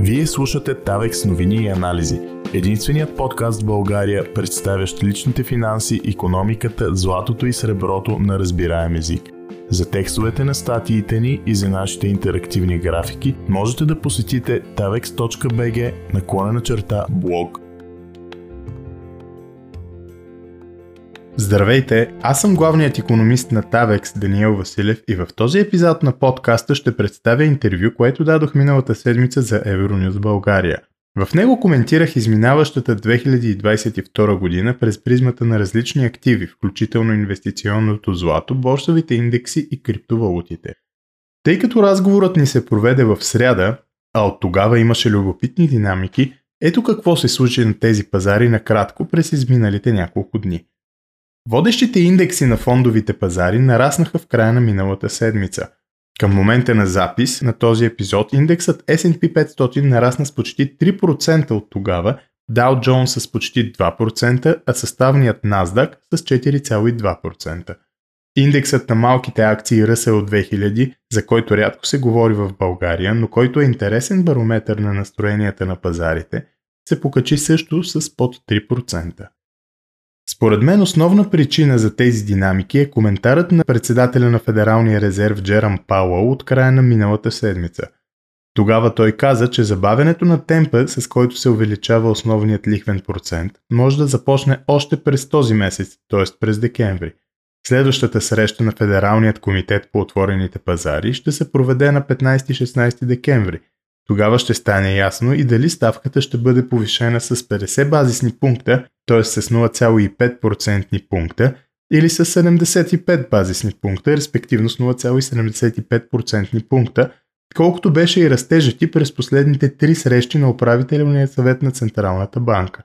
Вие слушате Тавекс новини и анализи. Единственият подкаст в България, представящ личните финанси, економиката, златото и среброто на разбираем език. За текстовете на статиите ни и за нашите интерактивни графики можете да посетите tavex.bg наклонена черта блог. Здравейте, аз съм главният економист на Tavex Даниел Василев и в този епизод на подкаста ще представя интервю, което дадох миналата седмица за Euronews България. В него коментирах изминаващата 2022 година през призмата на различни активи, включително инвестиционното злато, борсовите индекси и криптовалутите. Тъй като разговорът ни се проведе в сряда, а от тогава имаше любопитни динамики, ето какво се случи на тези пазари накратко през изминалите няколко дни – Водещите индекси на фондовите пазари нараснаха в края на миналата седмица. Към момента на запис на този епизод индексът S&P 500 нарасна с почти 3% от тогава, Dow Jones с почти 2%, а съставният NASDAQ с 4,2%. Индексът на малките акции Russell 2000, за който рядко се говори в България, но който е интересен барометър на настроенията на пазарите, се покачи също с под 3%. Според мен основна причина за тези динамики е коментарът на председателя на Федералния резерв Джерам Пауъл от края на миналата седмица. Тогава той каза, че забавянето на темпа, с който се увеличава основният лихвен процент, може да започне още през този месец, т.е. през декември. Следващата среща на Федералният комитет по отворените пазари ще се проведе на 15-16 декември – тогава ще стане ясно и дали ставката ще бъде повишена с 50 базисни пункта, т.е. с 0,5% пункта, или с 75 базисни пункта, респективно с 0,75% пункта, колкото беше и растежът и през последните три срещи на управителния съвет на Централната банка.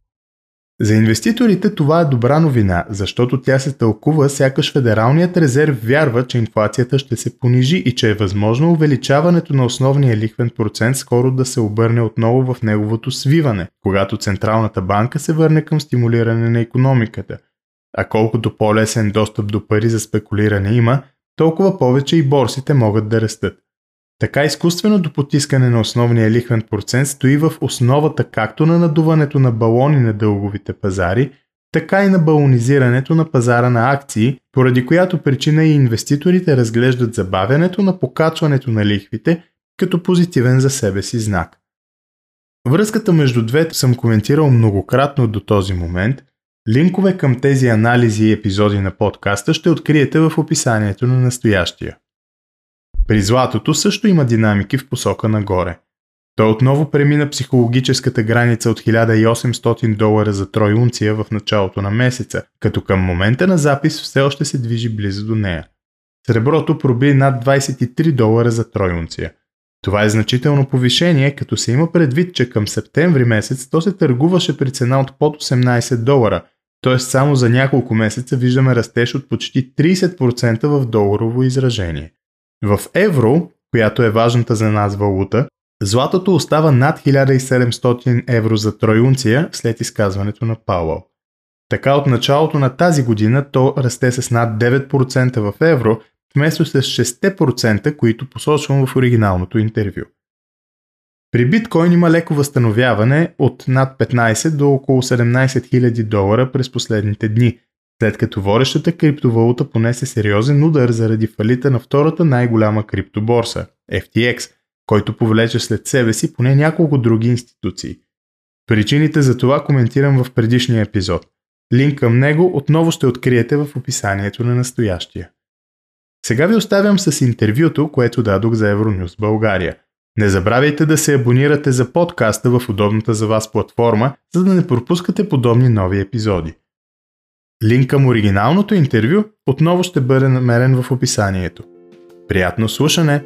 За инвеститорите това е добра новина, защото тя се тълкува сякаш Федералният резерв вярва, че инфлацията ще се понижи и че е възможно увеличаването на основния лихвен процент скоро да се обърне отново в неговото свиване, когато Централната банка се върне към стимулиране на економиката. А колкото по-лесен достъп до пари за спекулиране има, толкова повече и борсите могат да растат. Така изкуственото потискане на основния лихвен процент стои в основата както на надуването на балони на дълговите пазари, така и на балонизирането на пазара на акции, поради която причина и инвеститорите разглеждат забавянето на покачването на лихвите като позитивен за себе си знак. Връзката между двете съм коментирал многократно до този момент. Линкове към тези анализи и епизоди на подкаста ще откриете в описанието на настоящия. При златото също има динамики в посока нагоре. Той отново премина психологическата граница от 1800 долара за тройунция в началото на месеца, като към момента на запис все още се движи близо до нея. Среброто проби над 23 долара за тройунция. Това е значително повишение, като се има предвид, че към септември месец то се търгуваше при цена от под 18 долара, т.е. само за няколко месеца виждаме растеж от почти 30% в доларово изражение. В евро, която е важната за нас валута, златото остава над 1700 евро за тройунция след изказването на Пауъл. Така от началото на тази година то расте с над 9% в евро, вместо с 6%, които посочвам в оригиналното интервю. При биткоин има леко възстановяване от над 15 до около 17 000 долара през последните дни – след като водещата криптовалута понесе сериозен удар заради фалита на втората най-голяма криптоборса – FTX, който повлече след себе си поне няколко други институции. Причините за това коментирам в предишния епизод. Линк към него отново ще откриете в описанието на настоящия. Сега ви оставям с интервюто, което дадох за Euronews България. Не забравяйте да се абонирате за подкаста в удобната за вас платформа, за да не пропускате подобни нови епизоди. Линк към оригиналното интервю отново ще бъде намерен в описанието. Приятно слушане!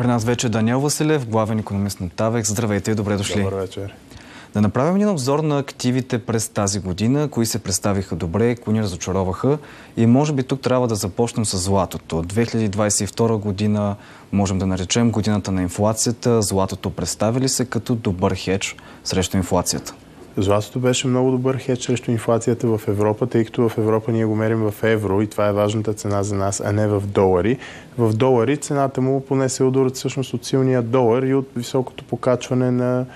При нас вече е Даниел Василев, главен економист на ТАВЕК. Здравейте и добре дошли. Добър вечер. Да направим един обзор на активите през тази година, кои се представиха добре, кои ни разочароваха и може би тук трябва да започнем с златото. 2022 година можем да наречем годината на инфлацията. Златото представи ли се като добър хедж срещу инфлацията? Златото беше много добър хедж срещу инфлацията в Европа, тъй като в Европа ние го мерим в евро и това е важната цена за нас, а не в долари. В долари цената му поне се ударят всъщност от силния долар и от високото покачване на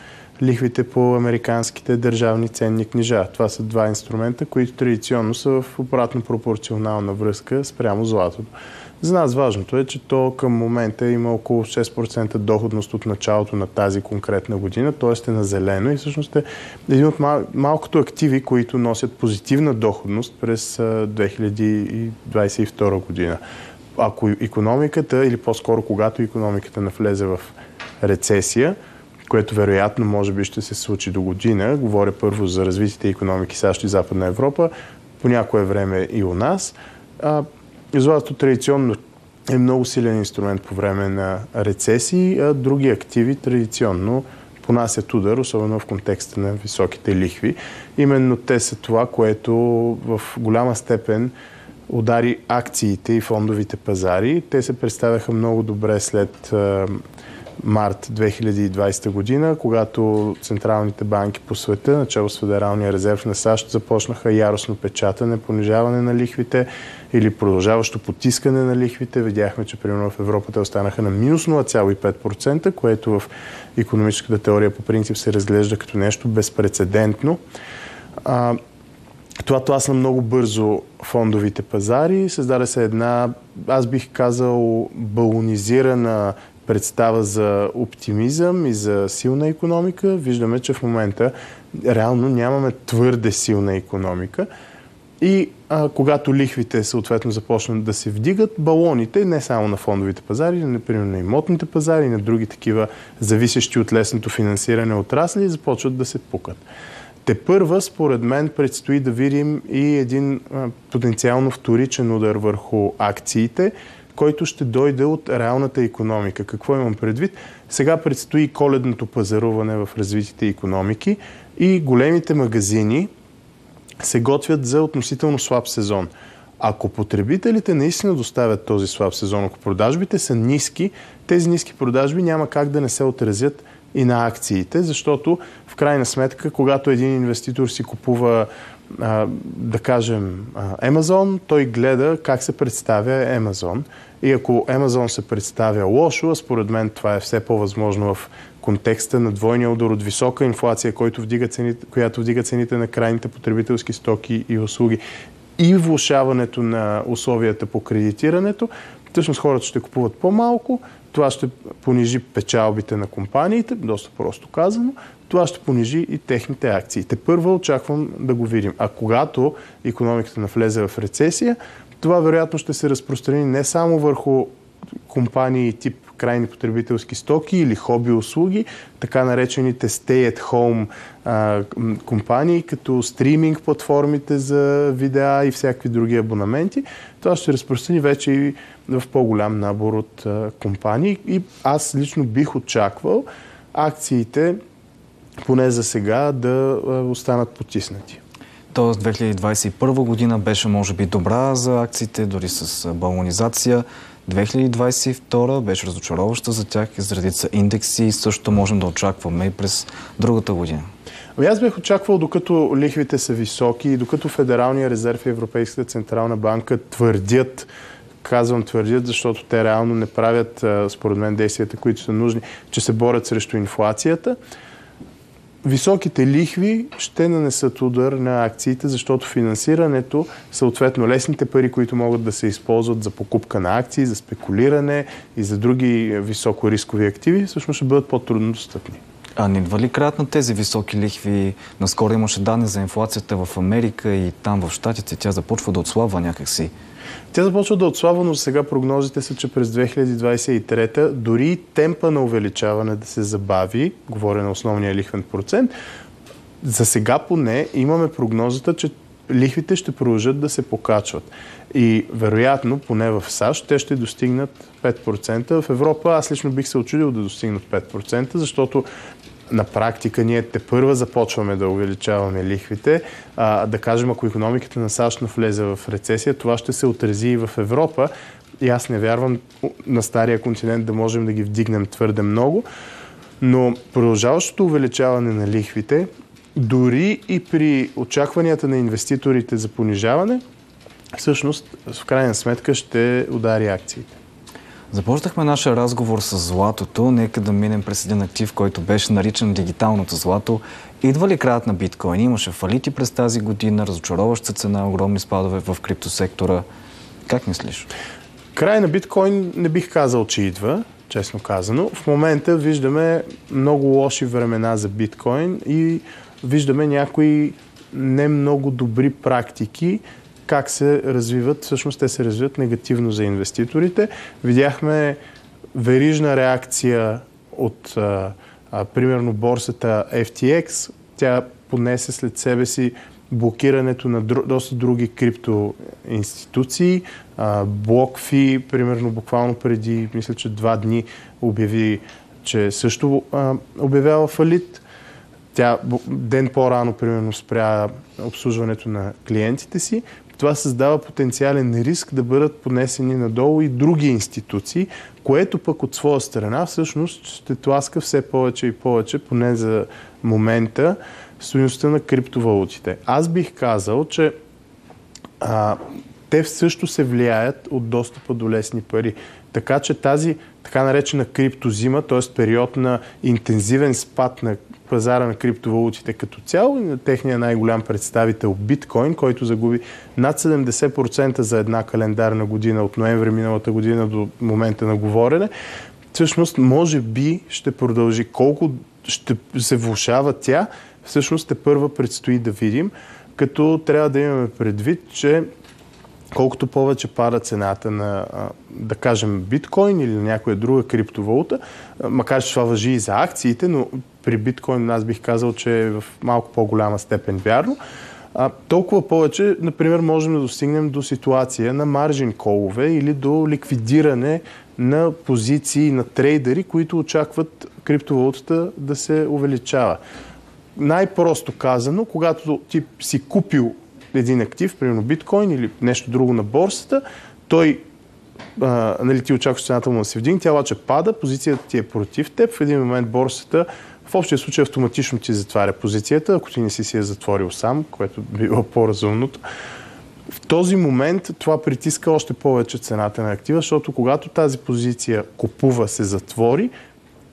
лихвите по американските държавни ценни книжа. Това са два инструмента, които традиционно са в обратно пропорционална връзка спрямо златото. За нас важното е, че то към момента има около 6% доходност от началото на тази конкретна година, т.е. е на зелено и всъщност е един от мал- малкото активи, които носят позитивна доходност през 2022 година. Ако економиката, или по-скоро когато економиката навлезе в рецесия, което вероятно може би ще се случи до година. Говоря първо за развитите економики САЩ и Западна Европа, по някое време и у нас. Златото традиционно е много силен инструмент по време на рецесии, а други активи традиционно понасят удар, особено в контекста на високите лихви. Именно те са това, което в голяма степен удари акциите и фондовите пазари. Те се представяха много добре след март 2020 година, когато централните банки по света, начало с Федералния резерв на САЩ, започнаха яростно печатане, понижаване на лихвите или продължаващо потискане на лихвите. Видяхме, че примерно в Европа те останаха на минус 0,5%, което в економическата теория по принцип се разглежда като нещо безпредседентно. Това тласна много бързо фондовите пазари. Създаде се една, аз бих казал, балонизирана представа за оптимизъм и за силна економика. Виждаме, че в момента реално нямаме твърде силна економика. И а, когато лихвите съответно започнат да се вдигат, балоните, не само на фондовите пазари, например на имотните пазари на други такива зависещи от лесното финансиране отрасли, започват да се пукат. Те първа, според мен, предстои да видим и един а, потенциално вторичен удар върху акциите, който ще дойде от реалната економика. Какво имам предвид? Сега предстои коледното пазаруване в развитите економики и големите магазини се готвят за относително слаб сезон. Ако потребителите наистина доставят този слаб сезон, ако продажбите са ниски, тези ниски продажби няма как да не се отразят и на акциите, защото в крайна сметка, когато един инвеститор си купува да кажем, Amazon, той гледа как се представя Amazon. И ако Amazon се представя лошо, според мен това е все по-възможно в контекста на двойния удар от висока инфлация, който вдига цените, която вдига цените на крайните потребителски стоки и услуги и влушаването на условията по кредитирането, всъщност хората ще купуват по-малко, това ще понижи печалбите на компаниите, доста просто казано, това ще понижи и техните акции. Те първо очаквам да го видим. А когато економиката навлезе в рецесия, това вероятно ще се разпространи не само върху компании тип крайни потребителски стоки или хоби услуги, така наречените stay-at-home компании, като стриминг платформите за видеа и всякакви други абонаменти. Това ще разпространи вече и в по-голям набор от а, компании. И аз лично бих очаквал акциите, поне за сега, да останат потиснати. Тоест 2021 година беше може би добра за акциите, дори с балонизация. 2022 беше разочароваща за тях и за редица индекси. Също можем да очакваме и през другата година. Ами аз бях очаквал, докато лихвите са високи и докато Федералния резерв и Европейската централна банка твърдят, казвам твърдят, защото те реално не правят, според мен, действията, които са нужни, че се борят срещу инфлацията високите лихви ще нанесат удар на акциите, защото финансирането, съответно лесните пари, които могат да се използват за покупка на акции, за спекулиране и за други високо рискови активи, всъщност ще бъдат по-трудно достъпни. А не ли краят на тези високи лихви? Наскоро имаше данни за инфлацията в Америка и там в Штатите. Тя започва да отслабва някакси. Тя започва да отслабва, но сега прогнозите са, че през 2023 дори темпа на увеличаване да се забави, говоря на основния лихвен процент, за сега поне имаме прогнозата, че лихвите ще продължат да се покачват. И вероятно, поне в САЩ, те ще достигнат 5%. В Европа аз лично бих се очудил да достигнат 5%, защото на практика ние те първа започваме да увеличаваме лихвите. А, да кажем, ако економиката на САЩ влезе в рецесия, това ще се отрази и в Европа. И аз не вярвам на стария континент да можем да ги вдигнем твърде много. Но продължаващото увеличаване на лихвите, дори и при очакванията на инвеститорите за понижаване, всъщност в крайна сметка ще удари акциите. Започнахме нашия разговор с златото. Нека да минем през един актив, който беше наричан дигиталното злато. Идва ли краят на биткоин? Имаше фалити през тази година, разочароваща цена, огромни спадове в криптосектора. Как мислиш? Край на биткоин не бих казал, че идва, честно казано. В момента виждаме много лоши времена за биткоин и виждаме някои не много добри практики, как се развиват. Всъщност те се развиват негативно за инвеститорите. Видяхме верижна реакция от а, а, примерно борсата FTX. Тя понесе след себе си блокирането на дру, доста други криптоинституции. BlockFi, примерно буквално преди, мисля, че два дни обяви, че също а, обявява фалит. Тя ден по-рано, примерно, спря обслужването на клиентите си това създава потенциален риск да бъдат понесени надолу и други институции, което пък от своя страна всъщност ще тласка все повече и повече, поне за момента, стоеността на криптовалутите. Аз бих казал, че а, те също се влияят от достъпа до лесни пари. Така че тази така наречена криптозима, т.е. период на интензивен спад на пазара на криптовалутите като цяло и на техния най-голям представител биткоин, който загуби над 70% за една календарна година от ноември миналата година до момента на говорене, всъщност може би ще продължи. Колко ще се влушава тя, всъщност те първа предстои да видим, като трябва да имаме предвид, че колкото повече пада цената на, да кажем, биткоин или на някоя друга криптовалута, макар че това въжи и за акциите, но при биткоин аз бих казал, че е в малко по-голяма степен вярно, а, толкова повече, например, можем да достигнем до ситуация на маржин колове или до ликвидиране на позиции на трейдери, които очакват криптовалутата да се увеличава. Най-просто казано, когато ти си купил един актив, примерно биткоин или нещо друго на борсата, той а, нали, ти очакваш цената му да се вдигне, тя обаче пада, позицията ти е против теб, в един момент борсата в общия случай автоматично ти затваря позицията, ако ти не си си я затворил сам, което би било по-разумното. В този момент това притиска още повече цената на актива, защото когато тази позиция купува се затвори,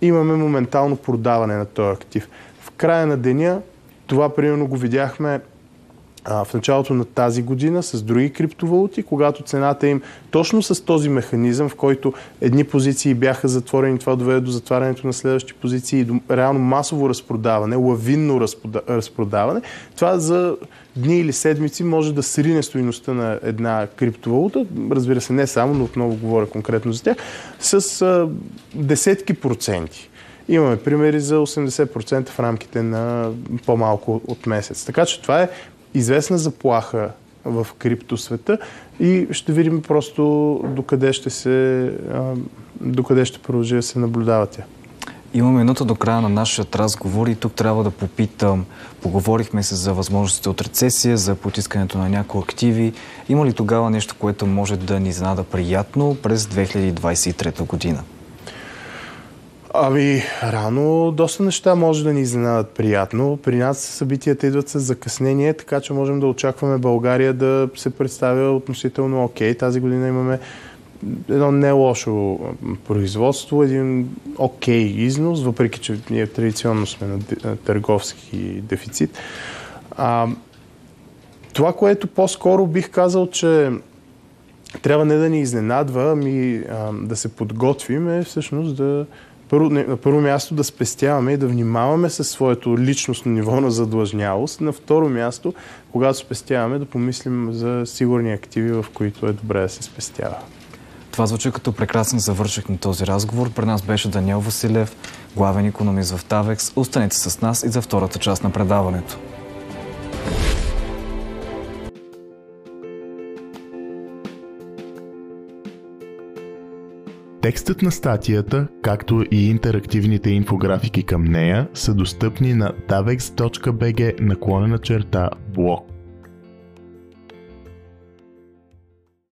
имаме моментално продаване на този актив. В края на деня това примерно го видяхме в началото на тази година с други криптовалути, когато цената им точно с този механизъм, в който едни позиции бяха затворени, това доведе до затварянето на следващи позиции и до реално масово разпродаване, лавинно разпродаване, това за дни или седмици може да срине стоиността на една криптовалута, разбира се не само, но отново говоря конкретно за тях, с а, десетки проценти. Имаме примери за 80% в рамките на по-малко от месец. Така че това е известна заплаха в криптосвета и ще видим просто докъде ще се докъде ще продължи да се наблюдава тя. Имаме минута до края на нашия разговор и тук трябва да попитам. Поговорихме се за възможностите от рецесия, за потискането на някои активи. Има ли тогава нещо, което може да ни изненада приятно през 2023 година? Ами, рано доста неща може да ни изненадат приятно. При нас събитията идват с закъснение, така че можем да очакваме България да се представя относително окей. Тази година имаме едно не лошо производство, един окей износ, въпреки че ние традиционно сме на търговски дефицит. А, това, което по-скоро бих казал, че трябва не да ни изненадва, ами да се подготвим е всъщност да първо, на първо място да спестяваме и да внимаваме със своето личностно ниво на задлъжнялост. На второ място, когато спестяваме, да помислим за сигурни активи, в които е добре да се спестява. Това звучи като прекрасен завършек на този разговор. При нас беше Даниел Василев, главен економист в Тавекс. Останете с нас и за втората част на предаването. Текстът на статията, както и интерактивните инфографики към нея са достъпни на davex.bg наклонена черта блог.